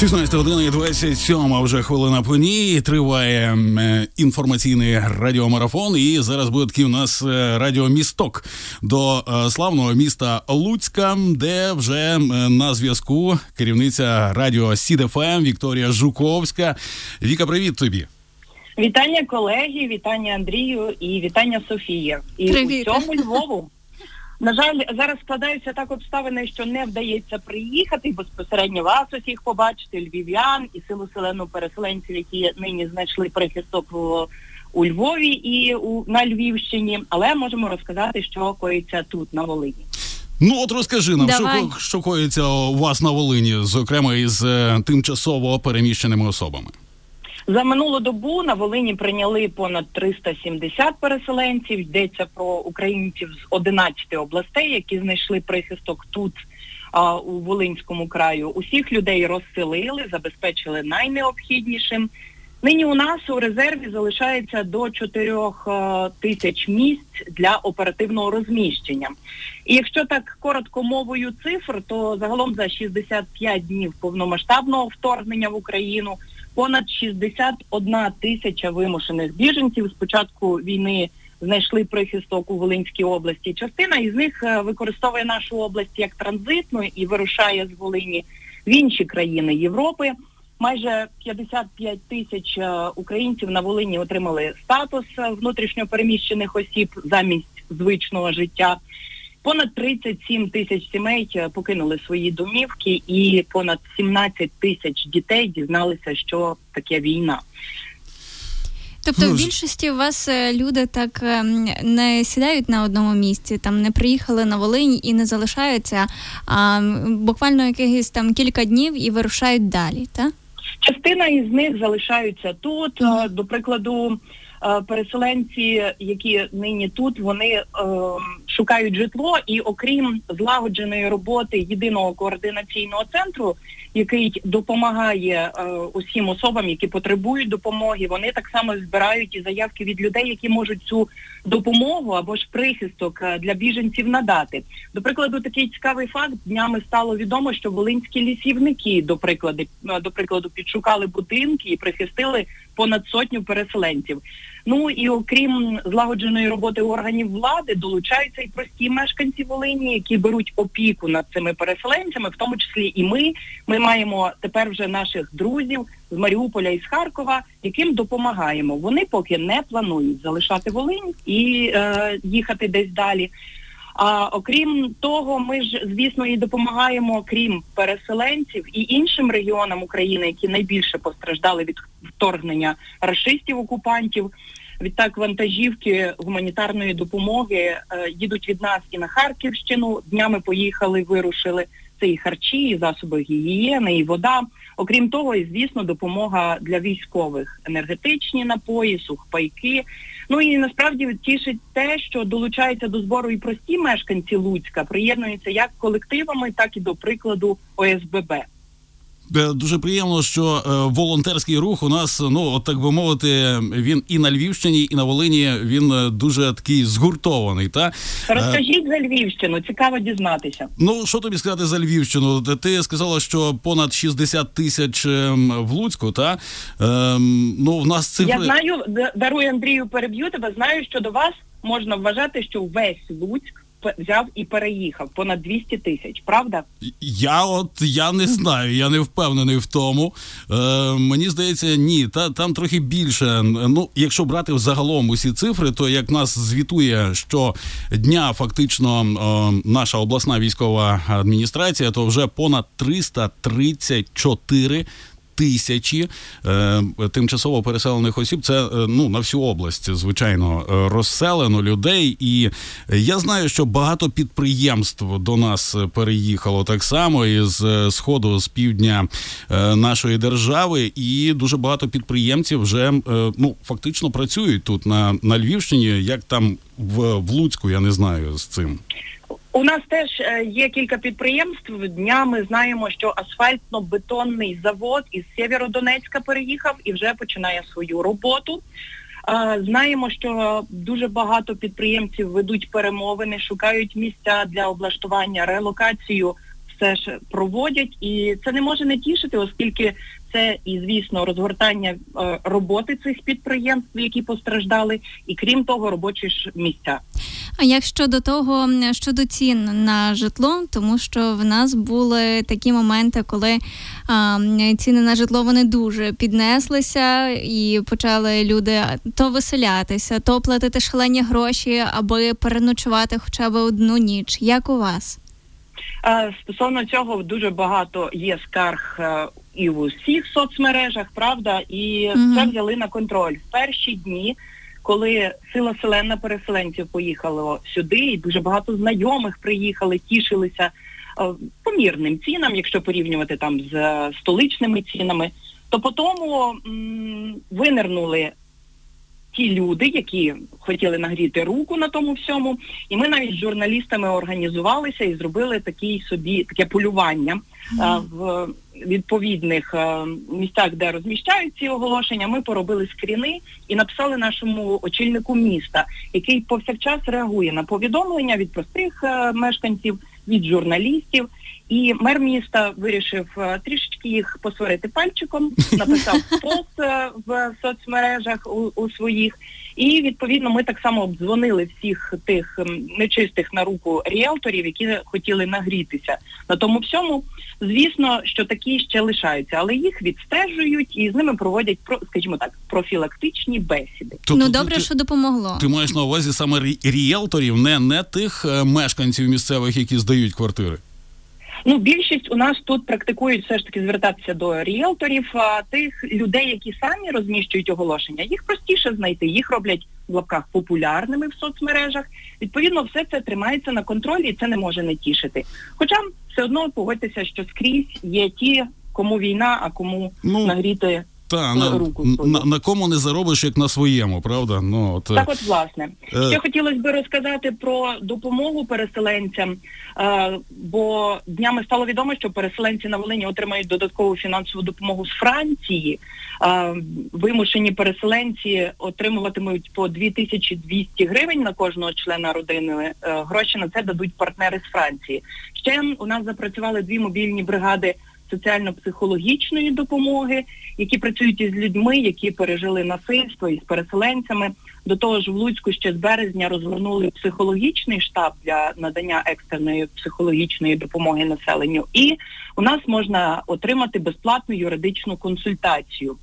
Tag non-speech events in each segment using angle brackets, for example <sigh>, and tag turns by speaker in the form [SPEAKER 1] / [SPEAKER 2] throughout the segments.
[SPEAKER 1] 16 година і 27 вже хвилина по ній. Триває е, інформаційний радіомарафон. І зараз буде такий у нас е, радіомісток до е, славного міста Луцька, де вже на зв'язку керівниця радіо СіД FM Вікторія Жуковська. Віка, привіт тобі.
[SPEAKER 2] Вітання колеги, вітання Андрію і вітання Софії. І
[SPEAKER 3] Привіт.
[SPEAKER 2] у цьому Львову на жаль, зараз складаються так обставини, що не вдається приїхати безпосередньо вас усіх побачити, львів'ян і силу-силенну переселенців, які нині знайшли прихисток у, у Львові і у на Львівщині, але можемо розказати, що коїться тут на Волині.
[SPEAKER 1] Ну от розкажи нам, що що коїться у вас на Волині, зокрема із е, тимчасово переміщеними особами.
[SPEAKER 2] За минулу добу на Волині прийняли понад 370 переселенців. Йдеться про українців з 11 областей, які знайшли прихисток тут у Волинському краю. Усіх людей розселили, забезпечили найнеобхіднішим. Нині у нас у резерві залишається до 4 тисяч місць для оперативного розміщення. І якщо так коротко мовою цифр, то загалом за 65 днів повномасштабного вторгнення в Україну понад 61 тисяча вимушених біженців з початку війни знайшли прихисток у Волинській області. Частина із них е, використовує нашу область як транзитну і вирушає з Волині в інші країни Європи. Майже 55 тисяч е, українців на Волині отримали статус внутрішньопереміщених осіб замість звичного життя. Понад 37 тисяч сімей е, покинули свої домівки, і понад 17 тисяч дітей дізналися, що таке війна.
[SPEAKER 3] Тобто в більшості у вас е, люди так ем, не сідають на одному місці, там не приїхали на Волинь і не залишаються, а буквально якихось там кілька днів і вирушають далі, так?
[SPEAKER 2] Частина із них залишаються тут. Mm. До прикладу, Е, переселенці, які нині тут, вони е, шукають житло, і окрім злагодженої роботи єдиного координаційного центру, який допомагає е, усім особам, які потребують допомоги, вони так само збирають і заявки від людей, які можуть цю допомогу або ж прихисток е, для біженців надати. До прикладу, такий цікавий факт днями стало відомо, що волинські лісівники, до прикладу, е, до прикладу, підшукали будинки і прихистили понад сотню переселенців. Ну і окрім злагодженої роботи органів влади, долучаються і прості мешканці Волині, які беруть опіку над цими переселенцями, в тому числі і ми. Ми маємо тепер вже наших друзів з Маріуполя і з Харкова, яким допомагаємо. Вони поки не планують залишати Волинь і е, їхати десь далі. А окрім того, ми ж звісно і допомагаємо, крім переселенців і іншим регіонам України, які найбільше постраждали від вторгнення расистів окупантів. Відтак вантажівки гуманітарної допомоги е, їдуть від нас і на Харківщину. Днями поїхали, вирушили. Це і харчі, і засоби гігієни, і вода. Окрім того, і звісно, допомога для військових, енергетичні напої, сухпайки. Ну і насправді тішить те, що долучаються до збору і прості мешканці Луцька, приєднуються як колективами, так і до прикладу ОСББ.
[SPEAKER 1] Е, дуже приємно, що е, волонтерський рух у нас, ну от так би мовити, він і на Львівщині, і на Волині він е, дуже такий згуртований. Та
[SPEAKER 2] розкажіть за Львівщину, цікаво дізнатися.
[SPEAKER 1] Ну що тобі сказати за Львівщину? Ти сказала, що понад 60 тисяч ем, в Луцьку, та ем, ну в нас цифри...
[SPEAKER 2] Я знаю, даруй Андрію, переб'ю тебе. Знаю, що до вас можна вважати, що весь Луцьк взяв і переїхав понад 200 тисяч, правда?
[SPEAKER 1] Я от я не знаю, я не впевнений в тому. Е, Мені здається, ні. Та там трохи більше. Ну, якщо брати загалом усі цифри, то як нас звітує, що дня фактично е, наша обласна військова адміністрація, то вже понад 334 тисячі е, тимчасово переселених осіб. Це е, ну на всю область, звичайно, е, розселено людей. І я знаю, що багато підприємств до нас переїхало так само із сходу з півдня нашої держави, і дуже багато підприємців вже ну фактично працюють тут на на Львівщині. Як там в, в Луцьку, я не знаю з цим.
[SPEAKER 2] У нас теж е, є кілька підприємств. Днями знаємо, що асфальтно-бетонний завод із Сєвєродонецька переїхав і вже починає свою роботу. Знаємо, що дуже багато підприємців ведуть перемовини, шукають місця для облаштування, релокацію все ж проводять, і це не може не тішити, оскільки це і звісно розгортання е, роботи цих підприємств, які постраждали, і крім того, робочі ж місця.
[SPEAKER 3] А як щодо того, щодо цін на житло, тому що в нас були такі моменти, коли а, ціни на житло вони дуже піднеслися, і почали люди то виселятися, то платити шалені гроші, аби переночувати хоча б одну ніч. Як у вас?
[SPEAKER 2] Стосовно цього дуже багато є скарг е, і в усіх соцмережах, правда, і угу. це взяли на контроль в перші дні коли сила селена переселенців поїхала сюди, і дуже багато знайомих приїхали, тішилися е, помірним цінам, якщо порівнювати там з е, столичними цінами, то по тому винирнули ті люди, які хотіли нагріти руку на тому всьому, і ми навіть з журналістами організувалися і зробили такий собі таке полювання mm. в відповідних е, місцях, де розміщають ці оголошення. Ми поробили скріни і написали нашому очільнику міста, який повсякчас реагує на повідомлення від простих е, мешканців, від журналістів. І мер міста вирішив е, трішечки їх посварити пальчиком, <laughs> написав пост е, в соцмережах у, у своїх. І відповідно ми так само обдзвонили всіх тих нечистих на руку ріелторів, які хотіли нагрітися на тому всьому. Звісно, що такі ще лишаються, але їх відстежують і з ними проводять скажімо так, профілактичні бесіди.
[SPEAKER 3] Тобто, ну добре, ти, що допомогло.
[SPEAKER 1] Ти маєш на увазі саме ріелторів, не, не тих е, мешканців місцевих, які здають квартири.
[SPEAKER 2] Ну, більшість у нас тут практикують все ж таки звертатися до ріелторів, а тих людей, які самі розміщують оголошення, їх простіше знайти, їх роблять в лапках популярними в соцмережах. Відповідно, все це тримається на контролі, і це не може не тішити. Хоча все одно погодьтеся, що скрізь є ті, кому війна, а кому ну, нагріти.
[SPEAKER 1] Та на, руку на, на кому не заробиш, як на своєму, правда? Ну
[SPEAKER 2] от, так, от власне, е... ще хотілося би розказати про допомогу переселенцям, е, бо днями стало відомо, що переселенці на Волині отримають додаткову фінансову допомогу з Франції. Е, вимушені переселенці отримуватимуть по 2200 гривень на кожного члена родини. Е, гроші на це дадуть партнери з Франції. Ще у нас запрацювали дві мобільні бригади соціально-психологічної допомоги, які працюють із людьми, які пережили насильство із переселенцями. До того ж, в Луцьку ще з березня розгорнули психологічний штаб для надання екстреної психологічної допомоги населенню. І у нас можна отримати безплатну юридичну консультацію.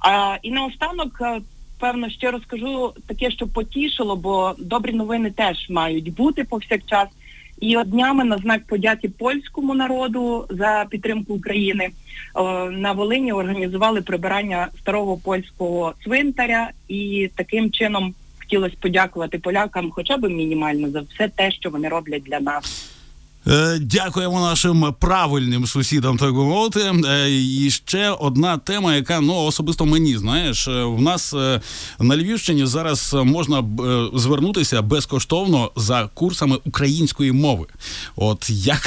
[SPEAKER 2] А і наостанок. Е, певно, ще розкажу таке, що потішило, бо добрі новини теж мають бути повсякчас. І от днями на знак подяки польському народу за підтримку України на Волині організували прибирання старого польського цвинтаря, і таким чином хотілося подякувати полякам, хоча б мінімально за все те, що вони роблять для нас.
[SPEAKER 1] Е, дякуємо нашим правильним сусідам, так би мовити. Е, і ще одна тема, яка ну особисто мені знаєш, е, в нас на Львівщині зараз можна звернутися безкоштовно за курсами української мови. От як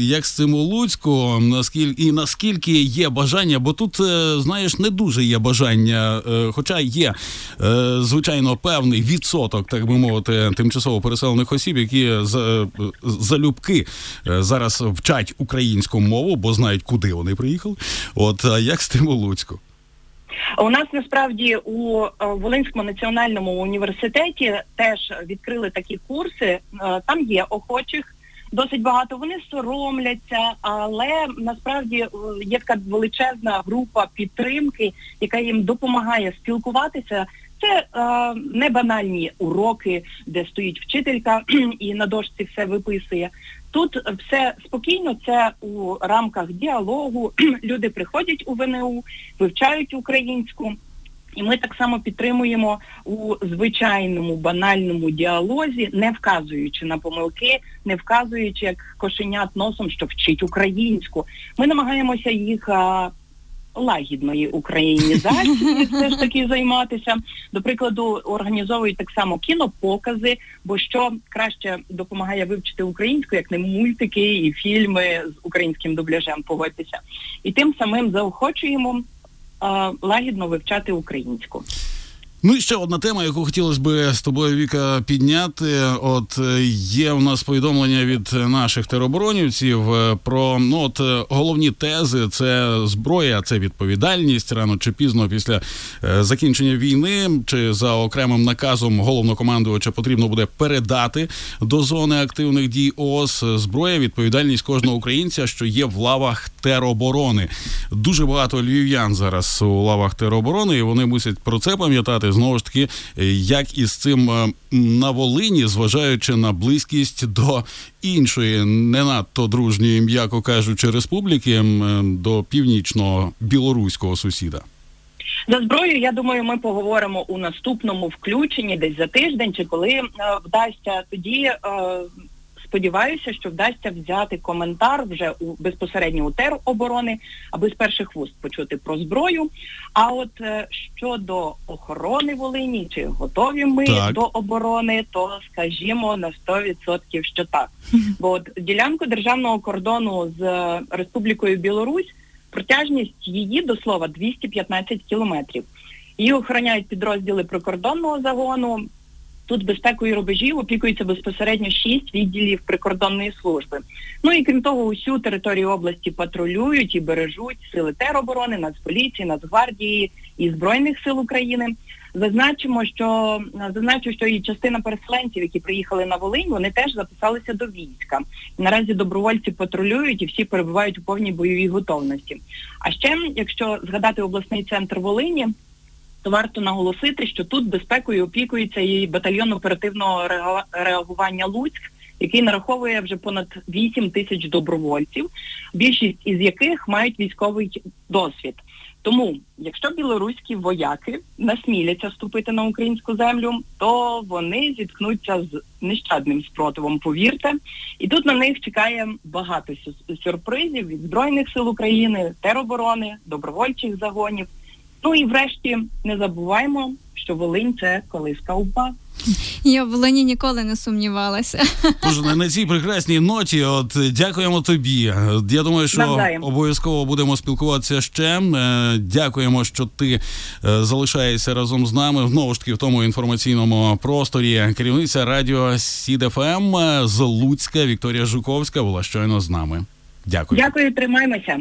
[SPEAKER 1] як з цим у Луцьку, наскільки і наскільки є бажання, бо тут знаєш не дуже є бажання, хоча є звичайно певний відсоток, так би мовити, тимчасово переселених осіб, які залюбки зараз вчать українську мову, бо знають, куди вони приїхали. От як з тим у Луцьку?
[SPEAKER 2] У нас насправді у е, Волинському національному університеті теж відкрили такі курси. Е, там є охочих. Досить багато вони соромляться, але насправді є така величезна група підтримки, яка їм допомагає спілкуватися. Це е, не банальні уроки, де стоїть вчителька <clears throat> і на дошці все виписує. Тут все спокійно, це у рамках діалогу. <clears throat> Люди приходять у ВНУ, вивчають українську, і ми так само підтримуємо у звичайному банальному діалозі, не вказуючи на помилки, не вказуючи як кошенят носом, що вчить українську. Ми намагаємося їх лагідної українізації <laughs> все ж таки займатися. До прикладу, організовують так само кінопокази, бо що краще допомагає вивчити українську, як не мультики і фільми з українським дубляжем, погодьтеся. І тим самим заохочуємо лагідно вивчати українську.
[SPEAKER 1] Ну і ще одна тема, яку хотілося б з тобою Віка підняти. От е, є у нас повідомлення від наших тероборонівців е, про ну от е, головні тези: це зброя, це відповідальність рано чи пізно після закінчення війни, чи за окремим наказом головнокомандувача потрібно буде передати до зони активних дій ООС зброя, відповідальність кожного українця, що є в лавах тероборони. Дуже багато львів'ян зараз у лавах тероборони, і вони мусять про це пам'ятати знову ж таки, е, як із цим е, на Волині, зважаючи на близькість до іншої, не надто дружньої, м'яко кажучи, республіки е, до північного білоруського сусіда.
[SPEAKER 2] За зброю, я думаю, ми поговоримо у наступному включенні, десь за тиждень, чи коли е, вдасться. Тоді е, сподіваюся, що вдасться взяти коментар вже у безпосередньо у тероборони, аби з перших вуст почути про зброю. А от е, щодо охорони Волині, чи готові ми
[SPEAKER 1] Так.
[SPEAKER 2] до оборони, то скажімо на 100% що так. Бо от ділянку державного кордону з е, Республікою Білорусь протяжність її до слова 215 кілометрів. Її охороняють підрозділи прикордонного загону. Тут безпекою рубежів опікується безпосередньо шість відділів прикордонної служби. Ну і крім того, усю територію області патрулюють і бережуть сили тероборони, Нацполіції, Нацгвардії і Збройних сил України. Зазначимо, що зазначу, що і частина переселенців, які приїхали на Волинь, вони теж записалися до війська. Наразі добровольці патрулюють і всі перебувають у повній бойовій готовності. А ще, якщо згадати обласний центр Волині, то варто наголосити, що тут безпекою опікується і батальйон оперативного реагування Луцьк, який нараховує вже понад 8 тисяч добровольців, більшість із яких мають військовий досвід. Тому, якщо білоруські вояки насміляться вступити на українську землю, то вони зіткнуться з нещадним спротивом, повірте. І тут на них чекає багато сюрпризів від Збройних сил України, тероборони, добровольчих загонів. Ну і врешті не забуваємо, що Волинь це колиска УПА.
[SPEAKER 3] Я в Волині ніколи не сумнівалася.
[SPEAKER 1] Тож на- цій прекрасній ноті, от е, дякуємо тобі. Е, Я думаю, що
[SPEAKER 2] Навзаєм.
[SPEAKER 1] обов'язково будемо спілкуватися ще. Е, Дякуємо, що ти е, залишаєшся разом з нами знову ж таки в тому інформаційному просторі. Керівниця радіо СіД FM з Луцька Вікторія Жуковська була щойно з нами. Дякую.
[SPEAKER 2] Дякую, тримаймося.